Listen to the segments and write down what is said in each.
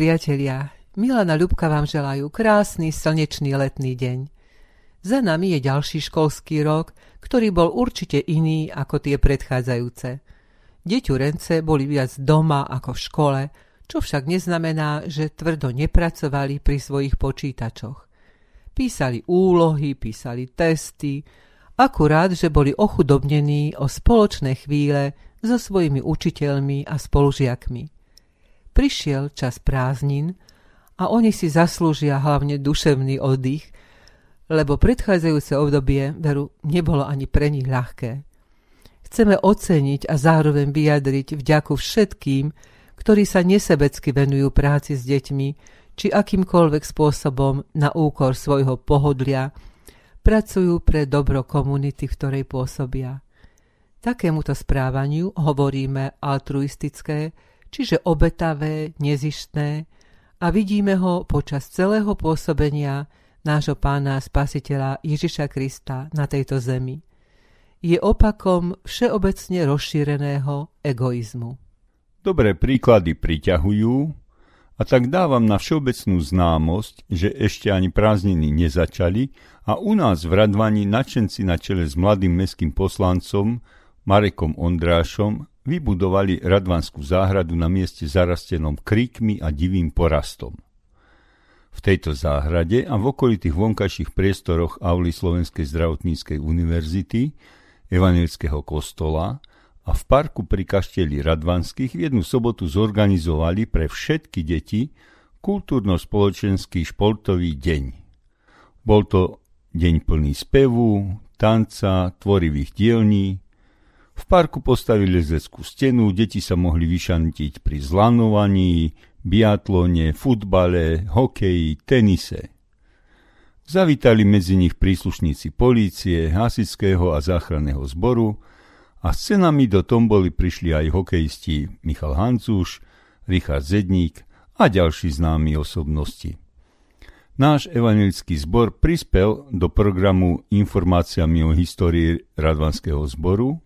priatelia, Milana Ľubka vám želajú krásny slnečný letný deň. Za nami je ďalší školský rok, ktorý bol určite iný ako tie predchádzajúce. Deťurence boli viac doma ako v škole, čo však neznamená, že tvrdo nepracovali pri svojich počítačoch. Písali úlohy, písali testy, akurát, že boli ochudobnení o spoločné chvíle so svojimi učiteľmi a spolužiakmi. Prišiel čas prázdnin a oni si zaslúžia hlavne duševný oddych, lebo predchádzajúce obdobie veru nebolo ani pre nich ľahké. Chceme oceniť a zároveň vyjadriť vďaku všetkým, ktorí sa nesebecky venujú práci s deťmi, či akýmkoľvek spôsobom na úkor svojho pohodlia, pracujú pre dobro komunity, v ktorej pôsobia. Takémuto správaniu hovoríme altruistické, čiže obetavé, nezištné a vidíme ho počas celého pôsobenia nášho pána spasiteľa Ježiša Krista na tejto zemi. Je opakom všeobecne rozšíreného egoizmu. Dobré príklady priťahujú a tak dávam na všeobecnú známosť, že ešte ani prázdniny nezačali a u nás v Radvani načenci na čele s mladým mestským poslancom Marekom Ondrášom vybudovali Radvanskú záhradu na mieste zarastenom kríkmi a divým porastom. V tejto záhrade a v okolitých vonkajších priestoroch Auly Slovenskej zdravotníckej univerzity, Evangelického kostola a v parku pri kašteli Radvanských v jednu sobotu zorganizovali pre všetky deti kultúrno-spoločenský športový deň. Bol to deň plný spevu, tanca, tvorivých dielní, v parku postavili lezeckú stenu, deti sa mohli vyšantiť pri zlanovaní, biatlone, futbale, hokeji, tenise. Zavítali medzi nich príslušníci polície, hasického a záchranného zboru a scenami do tomboli prišli aj hokejisti Michal Hancúš, Richard Zedník a ďalší známi osobnosti. Náš evangelický zbor prispel do programu informáciami o histórii Radvanského zboru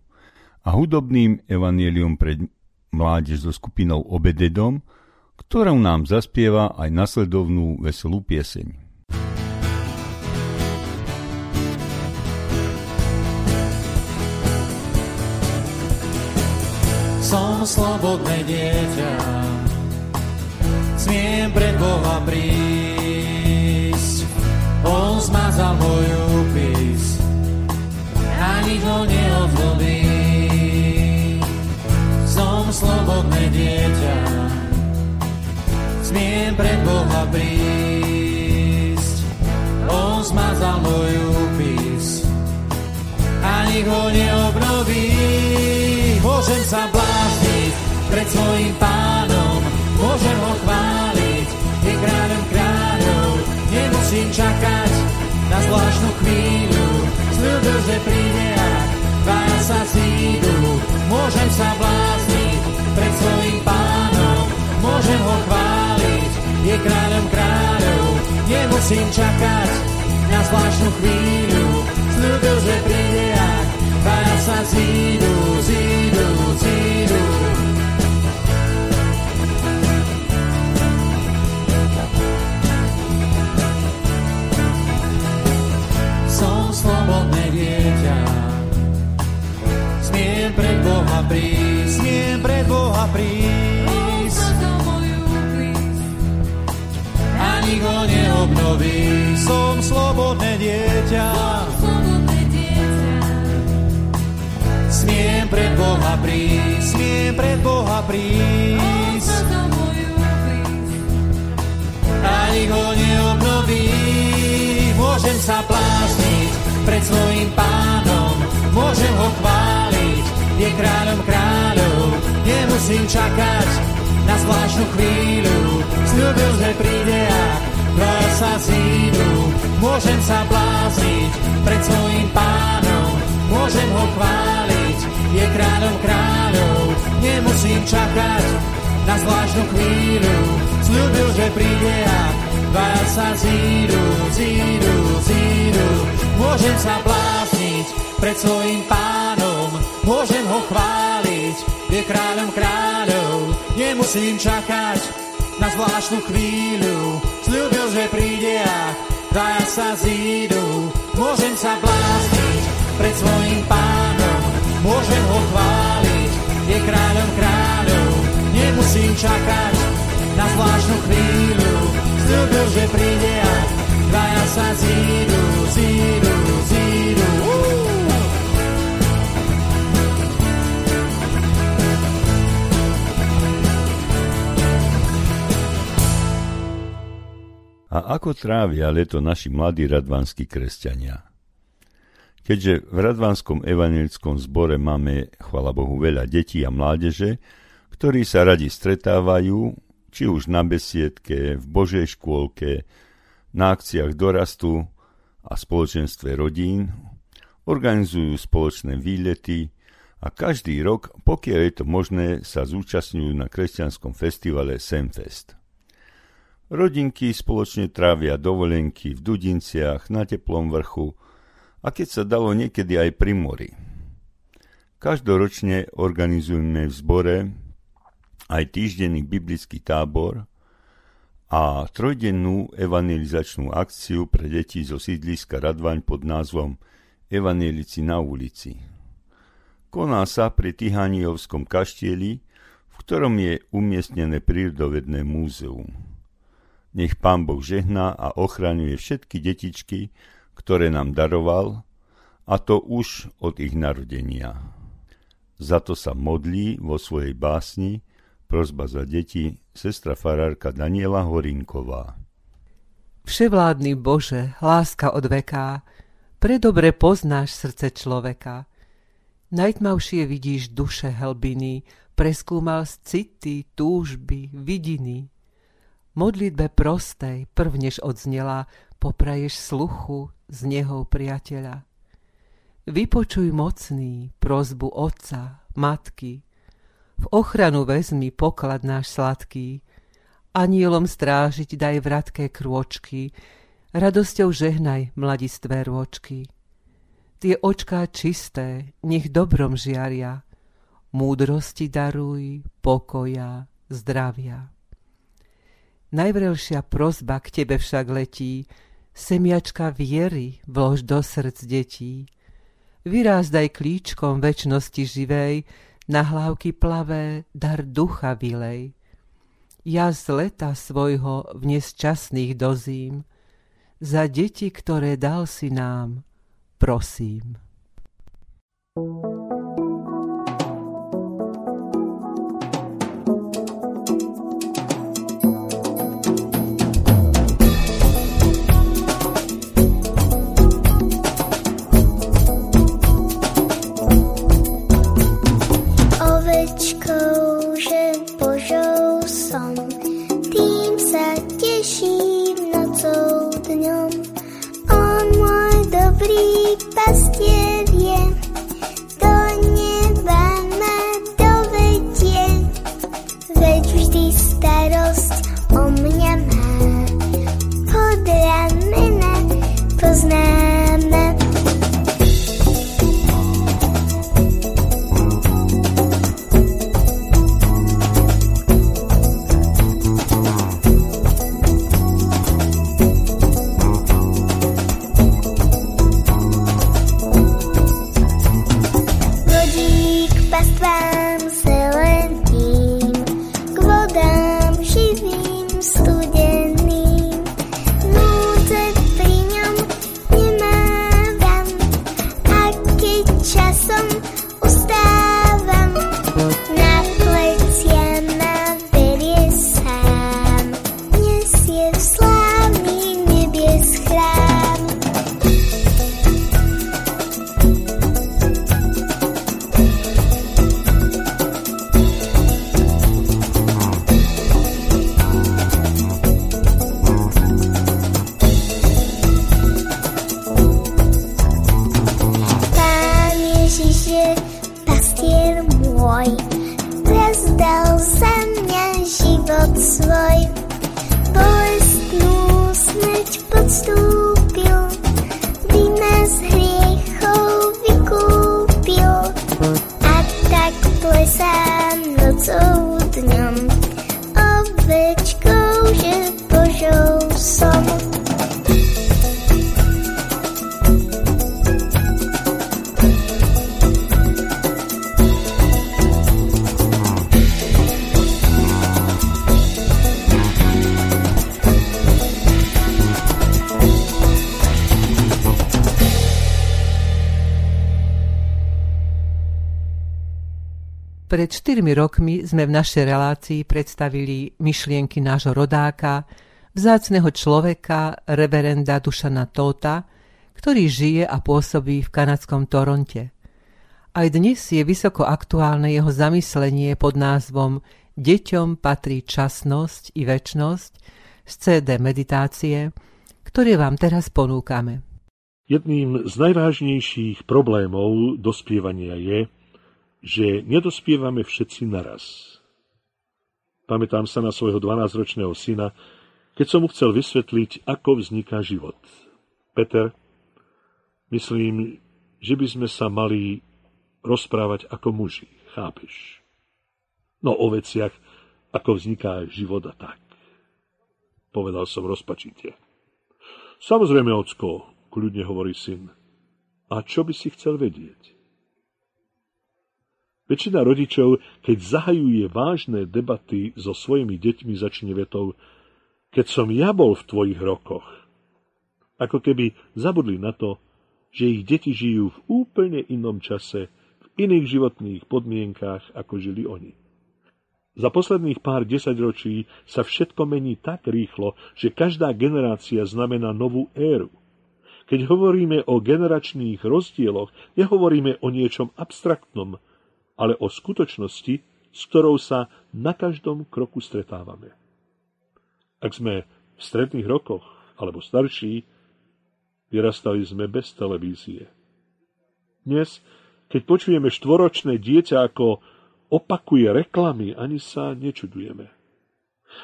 a hudobným evanielium pre mládež so skupinou Obededom, ktorou nám zaspieva aj nasledovnú veselú pieseň. Som slobodné dieťa, smiem pred Boha prísť. On zmazal môj úpis a nikto neodvodí slobodné dieťa, smiem pred Boha prísť. On zmazal môj úpis a nik ho neobnoví. Môžem sa blázniť pred svojim pánom, môžem ho chváliť, je kráľom kráľov, nemusím čakať na zvláštnu chvíľu, sľubil, že príde a dvaja sa zídu, môžem sa blázniť môžem ho chváliť, je kráľom kráľov, nemusím čakať na zvláštnu chvíľu, slúbil, že príde dvaja sa zídu, čakať na zvláštnu chvíľu. Sľubil, že príde a dvaja sa zídu. Môžem sa blázniť pred svojim pánom, môžem ho chváliť, je kráľom kráľov. Nemusím čakať na zvláštnu chvíľu. Sľubil, že príde a dvaja sa zídu, zídu, zídu. Môžem sa blázniť pred svojim pánom, môžem ho chváliť, je kráľom kráľov, nemusím čakať na zvláštnu chvíľu. Sľúbil, že príde a daja sa zídu. Môžem sa blázniť pred svojim pánom, môžem ho chváliť, je kráľom kráľov. Nemusím čakať na zvláštnu chvíľu. Sľúbil, že príde a daja sa zídu, zídu, zídu. A ako trávia leto naši mladí radvanskí kresťania? Keďže v radvanskom evanelickom zbore máme, chvala Bohu, veľa detí a mládeže, ktorí sa radi stretávajú, či už na besiedke, v Božej škôlke, na akciách dorastu a spoločenstve rodín, organizujú spoločné výlety a každý rok, pokiaľ je to možné, sa zúčastňujú na kresťanskom festivale Semfest. Rodinky spoločne trávia dovolenky v Dudinciach, na teplom vrchu a keď sa dalo niekedy aj pri mori. Každoročne organizujeme v zbore aj týždenný biblický tábor a trojdennú evangelizačnú akciu pre deti zo sídliska Radvaň pod názvom Evangelici na ulici. Koná sa pri Tihaniovskom kaštieli, v ktorom je umiestnené prírodovedné múzeum. Nech Pán Boh žehná a ochraňuje všetky detičky, ktoré nám daroval, a to už od ich narodenia. Za to sa modlí vo svojej básni Prozba za deti sestra farárka Daniela Horinková. Vševládny Bože, láska od veká, predobre poznáš srdce človeka. Najtmavšie vidíš duše helbiny, preskúmal city, túžby, vidiny modlitbe prostej, prvnež odznela, popraješ sluchu z neho priateľa. Vypočuj mocný prozbu otca, matky, v ochranu vezmi poklad náš sladký, anielom strážiť daj vratké krôčky, radosťou žehnaj mladistvé rôčky. Tie očká čisté, nech dobrom žiaria, múdrosti daruj, pokoja, zdravia. Najvrelšia prozba k tebe však letí, semiačka viery vlož do srdc detí. Vyrázdaj klíčkom väčnosti živej, na hlávky plavé dar ducha vilej. Ja z leta svojho v nesčasných dozím, za deti, ktoré dal si nám, prosím. thank you plesám nocou dňom. Ovečko Pred 4 rokmi sme v našej relácii predstavili myšlienky nášho rodáka, vzácneho človeka, reverenda Dušana Tóta, ktorý žije a pôsobí v kanadskom Toronte. Aj dnes je vysoko aktuálne jeho zamyslenie pod názvom Deťom patrí časnosť i väčnosť z CD meditácie, ktoré vám teraz ponúkame. Jedným z najvážnejších problémov dospievania je, že nedospievame všetci naraz. Pamätám sa na svojho 12-ročného syna, keď som mu chcel vysvetliť, ako vzniká život. Peter, myslím, že by sme sa mali rozprávať ako muži, chápeš? No o veciach, ako vzniká život a tak. Povedal som rozpačite. Samozrejme, ocko, kľudne hovorí syn. A čo by si chcel vedieť? Väčšina rodičov, keď zahajuje vážne debaty so svojimi deťmi, začne vetou Keď som ja bol v tvojich rokoch. Ako keby zabudli na to, že ich deti žijú v úplne inom čase, v iných životných podmienkách, ako žili oni. Za posledných pár desaťročí sa všetko mení tak rýchlo, že každá generácia znamená novú éru. Keď hovoríme o generačných rozdieloch, nehovoríme o niečom abstraktnom, ale o skutočnosti, s ktorou sa na každom kroku stretávame. Ak sme v stredných rokoch alebo starší, vyrastali sme bez televízie. Dnes, keď počujeme štvoročné dieťa, ako opakuje reklamy, ani sa nečudujeme.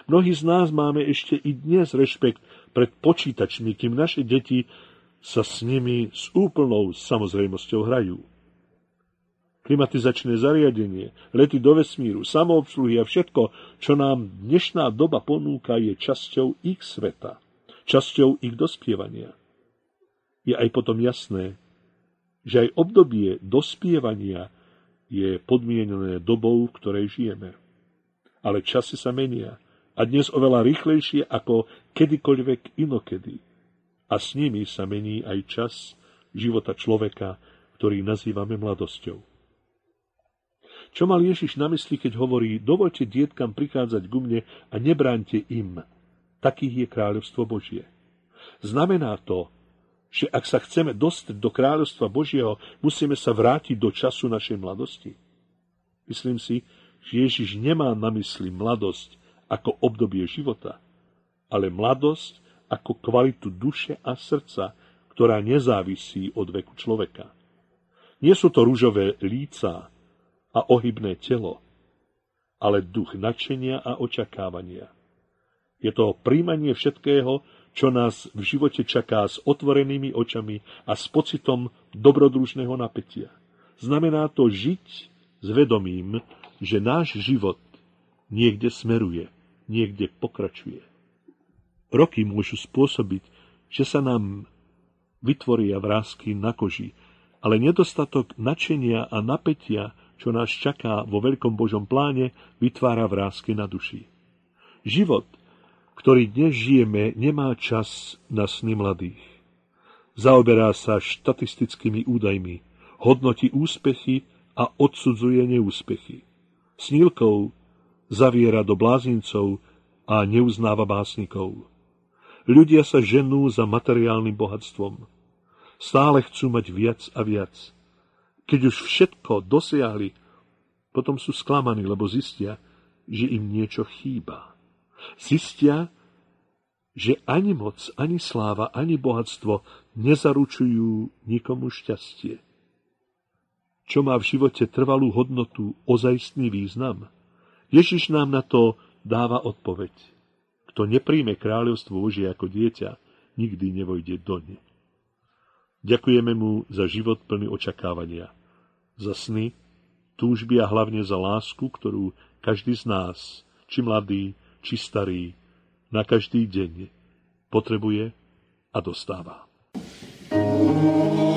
Mnohí z nás máme ešte i dnes rešpekt pred počítačmi, kým naše deti sa s nimi s úplnou samozrejmosťou hrajú klimatizačné zariadenie, lety do vesmíru, samoobsluhy a všetko, čo nám dnešná doba ponúka, je časťou ich sveta, časťou ich dospievania. Je aj potom jasné, že aj obdobie dospievania je podmienené dobou, v ktorej žijeme. Ale časy sa menia a dnes oveľa rýchlejšie ako kedykoľvek inokedy. A s nimi sa mení aj čas života človeka, ktorý nazývame mladosťou. Čo mal Ježiš na mysli, keď hovorí, dovolte dietkam prichádzať ku mne a nebránte im. Takých je kráľovstvo Božie. Znamená to, že ak sa chceme dostať do kráľovstva Božieho, musíme sa vrátiť do času našej mladosti. Myslím si, že Ježiš nemá na mysli mladosť ako obdobie života, ale mladosť ako kvalitu duše a srdca, ktorá nezávisí od veku človeka. Nie sú to rúžové líca, a ohybné telo, ale duch nadšenia a očakávania. Je to príjmanie všetkého, čo nás v živote čaká s otvorenými očami a s pocitom dobrodružného napätia. Znamená to žiť s vedomím, že náš život niekde smeruje, niekde pokračuje. Roky môžu spôsobiť, že sa nám vytvoria vrázky na koži, ale nedostatok nadšenia a napätia čo nás čaká vo veľkom Božom pláne, vytvára vrázky na duši. Život, ktorý dnes žijeme, nemá čas na sny mladých. Zaoberá sa štatistickými údajmi, hodnotí úspechy a odsudzuje neúspechy. Snílkou zaviera do blázincov a neuznáva básnikov. Ľudia sa ženú za materiálnym bohatstvom. Stále chcú mať viac a viac – keď už všetko dosiahli, potom sú sklamaní, lebo zistia, že im niečo chýba. Zistia, že ani moc, ani sláva, ani bohatstvo nezaručujú nikomu šťastie. Čo má v živote trvalú hodnotu, ozajstný význam? Ježiš nám na to dáva odpoveď. Kto nepríjme kráľovstvo Božie ako dieťa, nikdy nevojde do ne. Ďakujeme mu za život plný očakávania za sny, túžby a hlavne za lásku, ktorú každý z nás, či mladý, či starý, na každý deň potrebuje a dostáva. thank you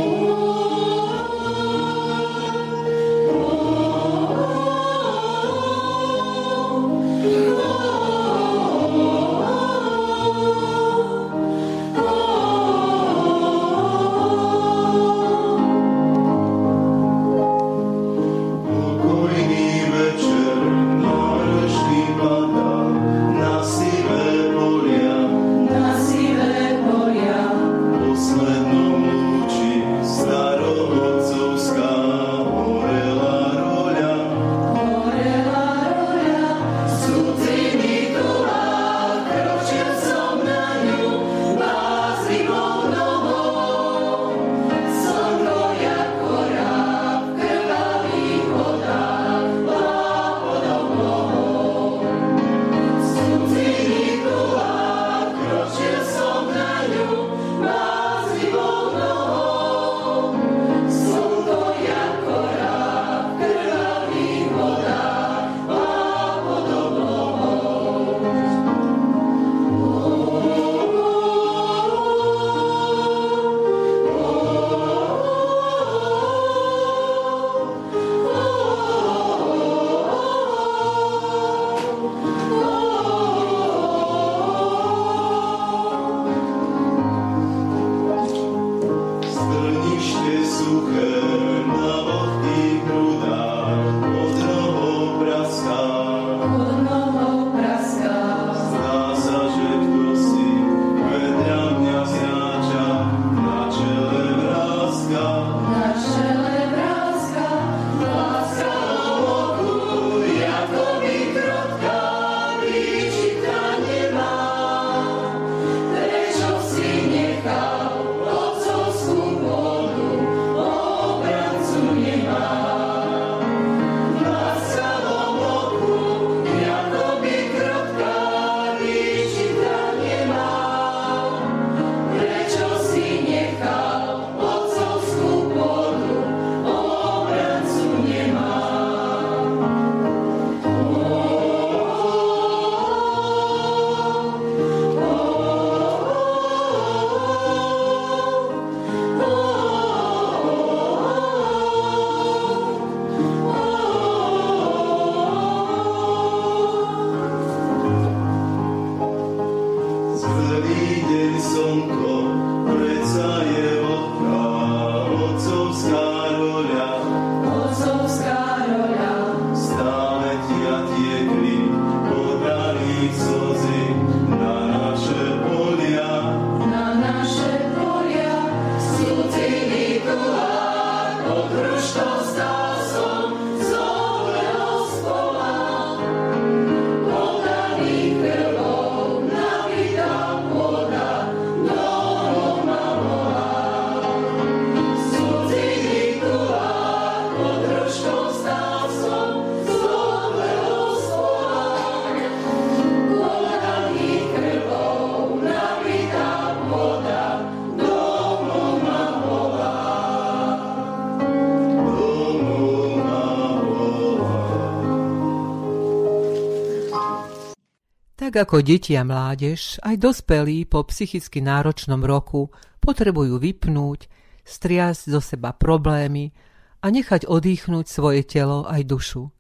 Tak ako deti a mládež, aj dospelí po psychicky náročnom roku potrebujú vypnúť, striasť zo seba problémy a nechať odýchnuť svoje telo aj dušu.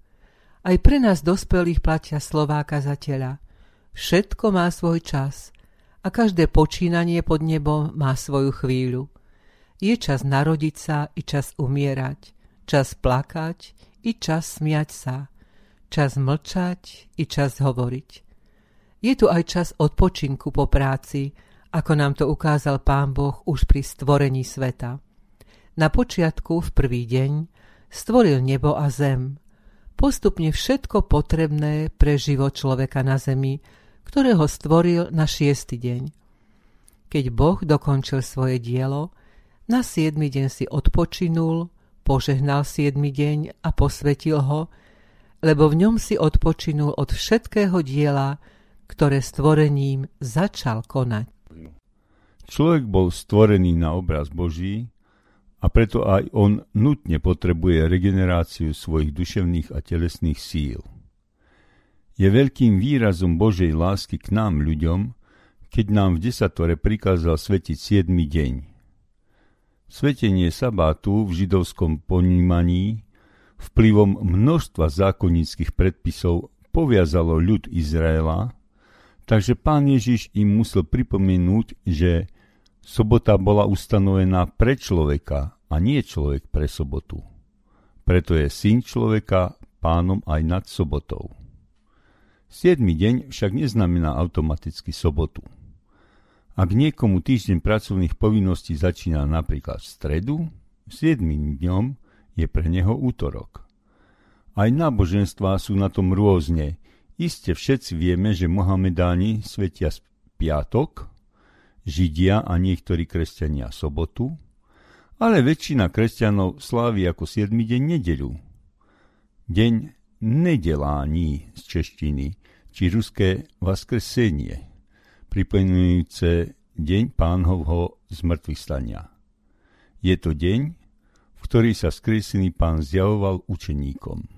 Aj pre nás dospelých platia slová kazateľa. Všetko má svoj čas a každé počínanie pod nebom má svoju chvíľu. Je čas narodiť sa i čas umierať, čas plakať i čas smiať sa, čas mlčať i čas hovoriť. Je tu aj čas odpočinku po práci, ako nám to ukázal Pán Boh už pri stvorení sveta. Na počiatku, v prvý deň, stvoril nebo a zem. Postupne všetko potrebné pre život človeka na zemi, ktorého stvoril na šiestý deň. Keď Boh dokončil svoje dielo, na siedmy deň si odpočinul, požehnal siedmy deň a posvetil ho, lebo v ňom si odpočinul od všetkého diela, ktoré stvorením začal konať. Človek bol stvorený na obraz Boží a preto aj on nutne potrebuje regeneráciu svojich duševných a telesných síl. Je veľkým výrazom Božej lásky k nám ľuďom, keď nám v desatore prikázal svetiť siedmy deň. Svetenie sabátu v židovskom ponímaní vplyvom množstva zákonníckých predpisov poviazalo ľud Izraela Takže pán Ježiš im musel pripomenúť, že sobota bola ustanovená pre človeka a nie človek pre sobotu. Preto je syn človeka pánom aj nad sobotou. Siedmy deň však neznamená automaticky sobotu. Ak niekomu týždeň pracovných povinností začína napríklad v stredu, siedmým dňom je pre neho útorok. Aj náboženstvá sú na tom rôzne, Iste všetci vieme, že Mohamedáni svetia piatok, Židia a niektorí kresťania sobotu, ale väčšina kresťanov slávi ako 7. deň nedeľu. Deň nedelání z češtiny, či ruské vaskresenie, pripomenujúce deň pánhovho zmrtvých stania. Je to deň, v ktorý sa skresený pán zjavoval učeníkom.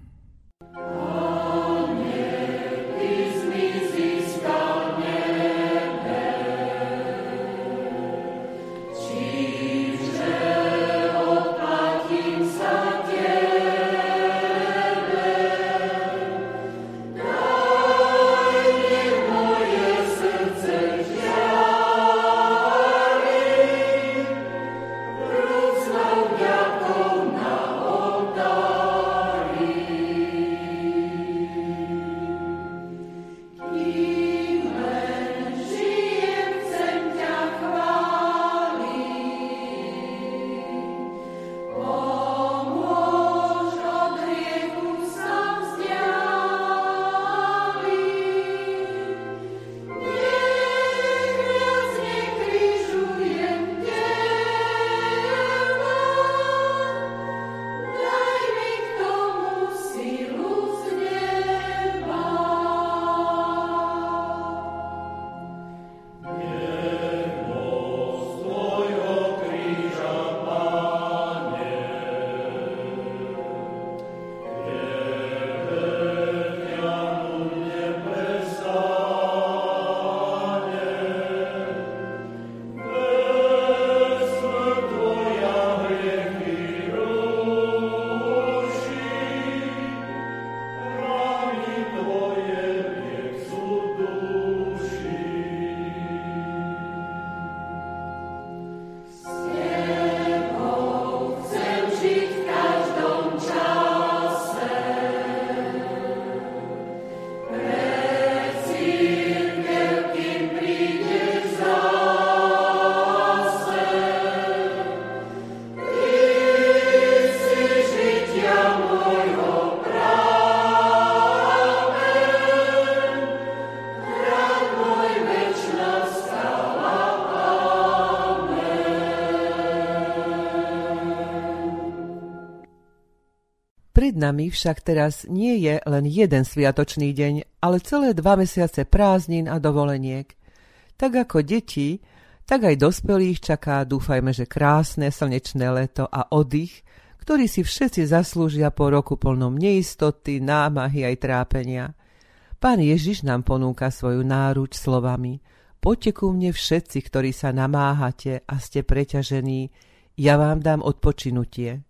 Nami však teraz nie je len jeden sviatočný deň, ale celé dva mesiace prázdnin a dovoleniek. Tak ako deti, tak aj dospelých čaká, dúfajme, že krásne slnečné leto a oddych, ktorý si všetci zaslúžia po roku plnom neistoty, námahy aj trápenia. Pán Ježiš nám ponúka svoju náruč slovami Poďte ku mne všetci, ktorí sa namáhate a ste preťažení, ja vám dám odpočinutie.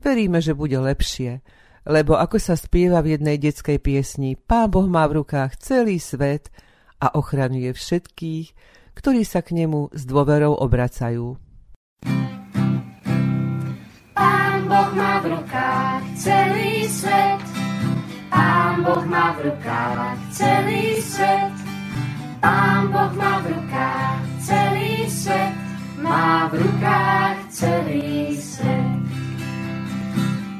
Veríme, že bude lepšie, lebo ako sa spieva v jednej detskej piesni, Pán Boh má v rukách celý svet a ochraňuje všetkých, ktorí sa k nemu s dôverou obracajú. Pán Boh má v rukách celý svet, Pán Boh má v rukách celý svet, Pán Boh má v rukách celý svet, má v rukách celý svet.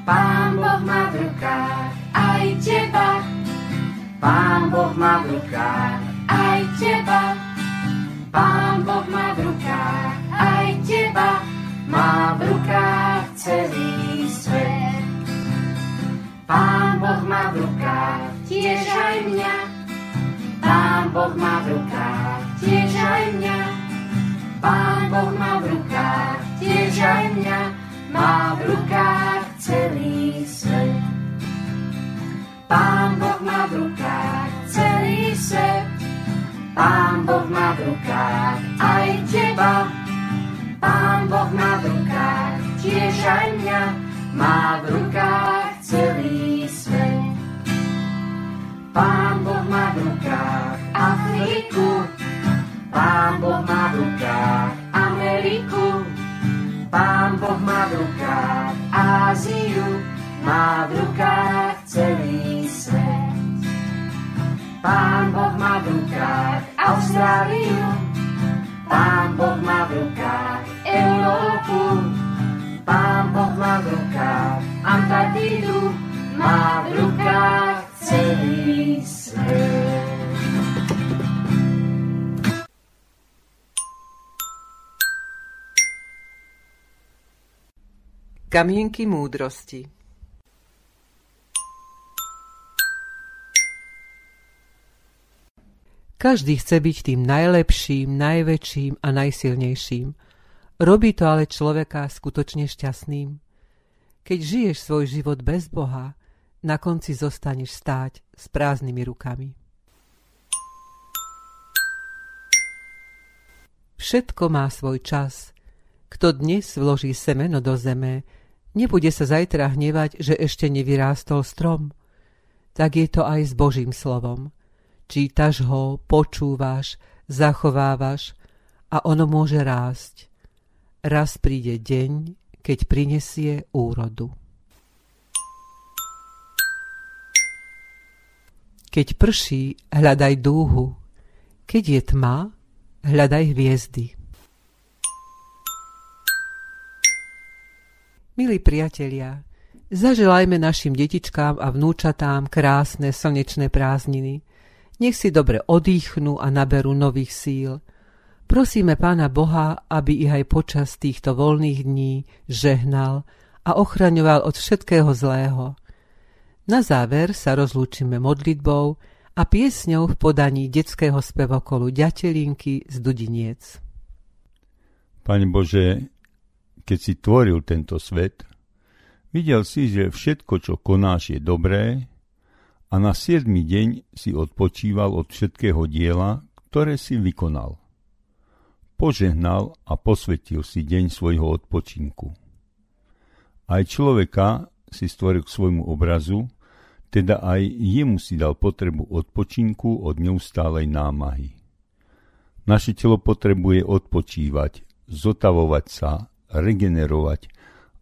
Pán Boh má v rukách aj teba. Pán Boh má v rukách aj teba. Pán Boh má v rukách aj teba. Má v rukách celý svet. Pán Boh má v rukách tiež aj mňa. Pán Boh má v rukách tiež aj mňa. Pán Boh má v rukách tiež aj mňa. Má v rukách Má v rukách celý svet. Pán Boh má v rukách Afriku. Pán Boh má v rukách Ameriku. Pán Boh má v rukách Áziu, má v rukách celý svet. Pán Boh má v rukách Austráliu, Pán Boh má v rukách Európu, Antarktidu, má v rukách celý svet. Kamienky múdrosti Každý chce byť tým najlepším, najväčším a najsilnejším. Robí to ale človeka skutočne šťastným. Keď žiješ svoj život bez Boha, na konci zostaneš stáť s prázdnymi rukami. Všetko má svoj čas. Kto dnes vloží semeno do zeme, Nebude sa zajtra hnevať, že ešte nevyrástol strom. Tak je to aj s Božím slovom. Čítaš ho, počúvaš, zachovávaš a ono môže rásť. Raz príde deň, keď prinesie úrodu. Keď prší, hľadaj dúhu. Keď je tma, hľadaj hviezdy. Milí priatelia, zaželajme našim detičkám a vnúčatám krásne slnečné prázdniny. Nech si dobre odýchnú a naberú nových síl. Prosíme Pána Boha, aby ich aj počas týchto voľných dní žehnal a ochraňoval od všetkého zlého. Na záver sa rozlúčime modlitbou a piesňou v podaní detského spevokolu Ďatelinky z Dudiniec. Pane Bože, keď si tvoril tento svet, videl si, že všetko, čo konáš, je dobré a na siedmy deň si odpočíval od všetkého diela, ktoré si vykonal. Požehnal a posvetil si deň svojho odpočinku. Aj človeka si stvoril k svojmu obrazu, teda aj jemu si dal potrebu odpočinku od neustálej námahy. Naše telo potrebuje odpočívať, zotavovať sa, regenerovať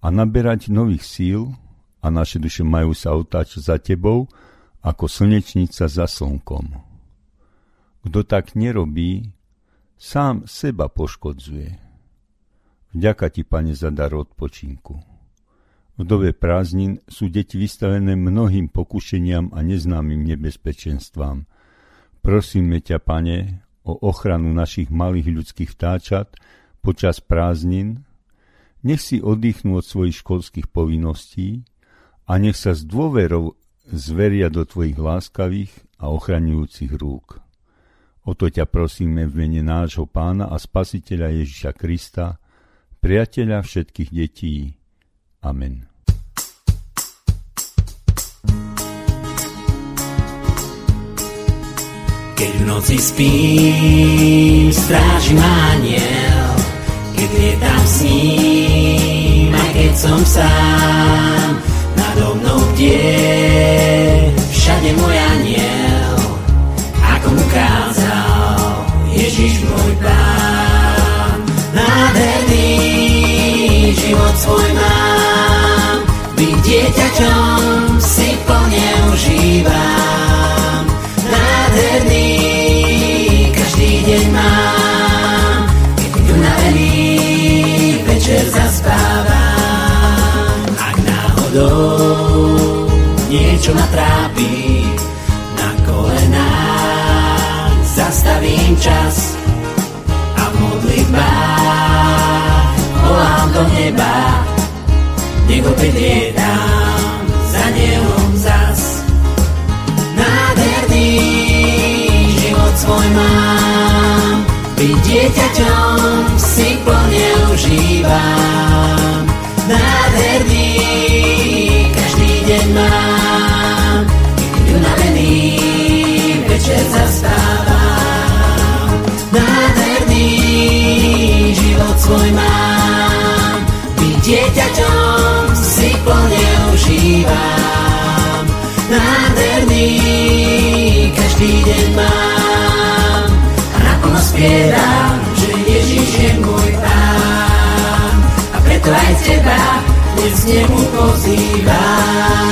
a naberať nových síl a naše duše majú sa otáčať za tebou ako slnečnica za slnkom. Kto tak nerobí, sám seba poškodzuje. Vďaka ti, pane, za dar odpočinku. V dobe prázdnin sú deti vystavené mnohým pokušeniam a neznámym nebezpečenstvám. Prosíme ťa, pane, o ochranu našich malých ľudských vtáčat počas prázdnin nech si oddychnú od svojich školských povinností a nech sa s dôverou zveria do tvojich láskavých a ochraňujúcich rúk. O to ťa prosíme v mene nášho pána a spasiteľa Ježiša Krista, priateľa všetkých detí. Amen. Keď v noci spím, stráži ma aniel, keď lietam s ním, aj keď som sám, nado mnou kde, všade môj aniel, ako mu Ježiš môj pán. Nádherný život svoj mám, byť dieťaťom si plne užívam. Nádherný každý deň mám, keď unavený večer zaspávam. Ak náhodou niečo ma čas a v modlitbách volám do neba, nech opäť lietam za neom zas. Nádherný život svoj mám, byť dieťaťom si plne užívam. Užívam. Nádherný každý deň mám a naplno spievam, že Ježiš je môj pán. A preto aj teba dnes nemu pozývam.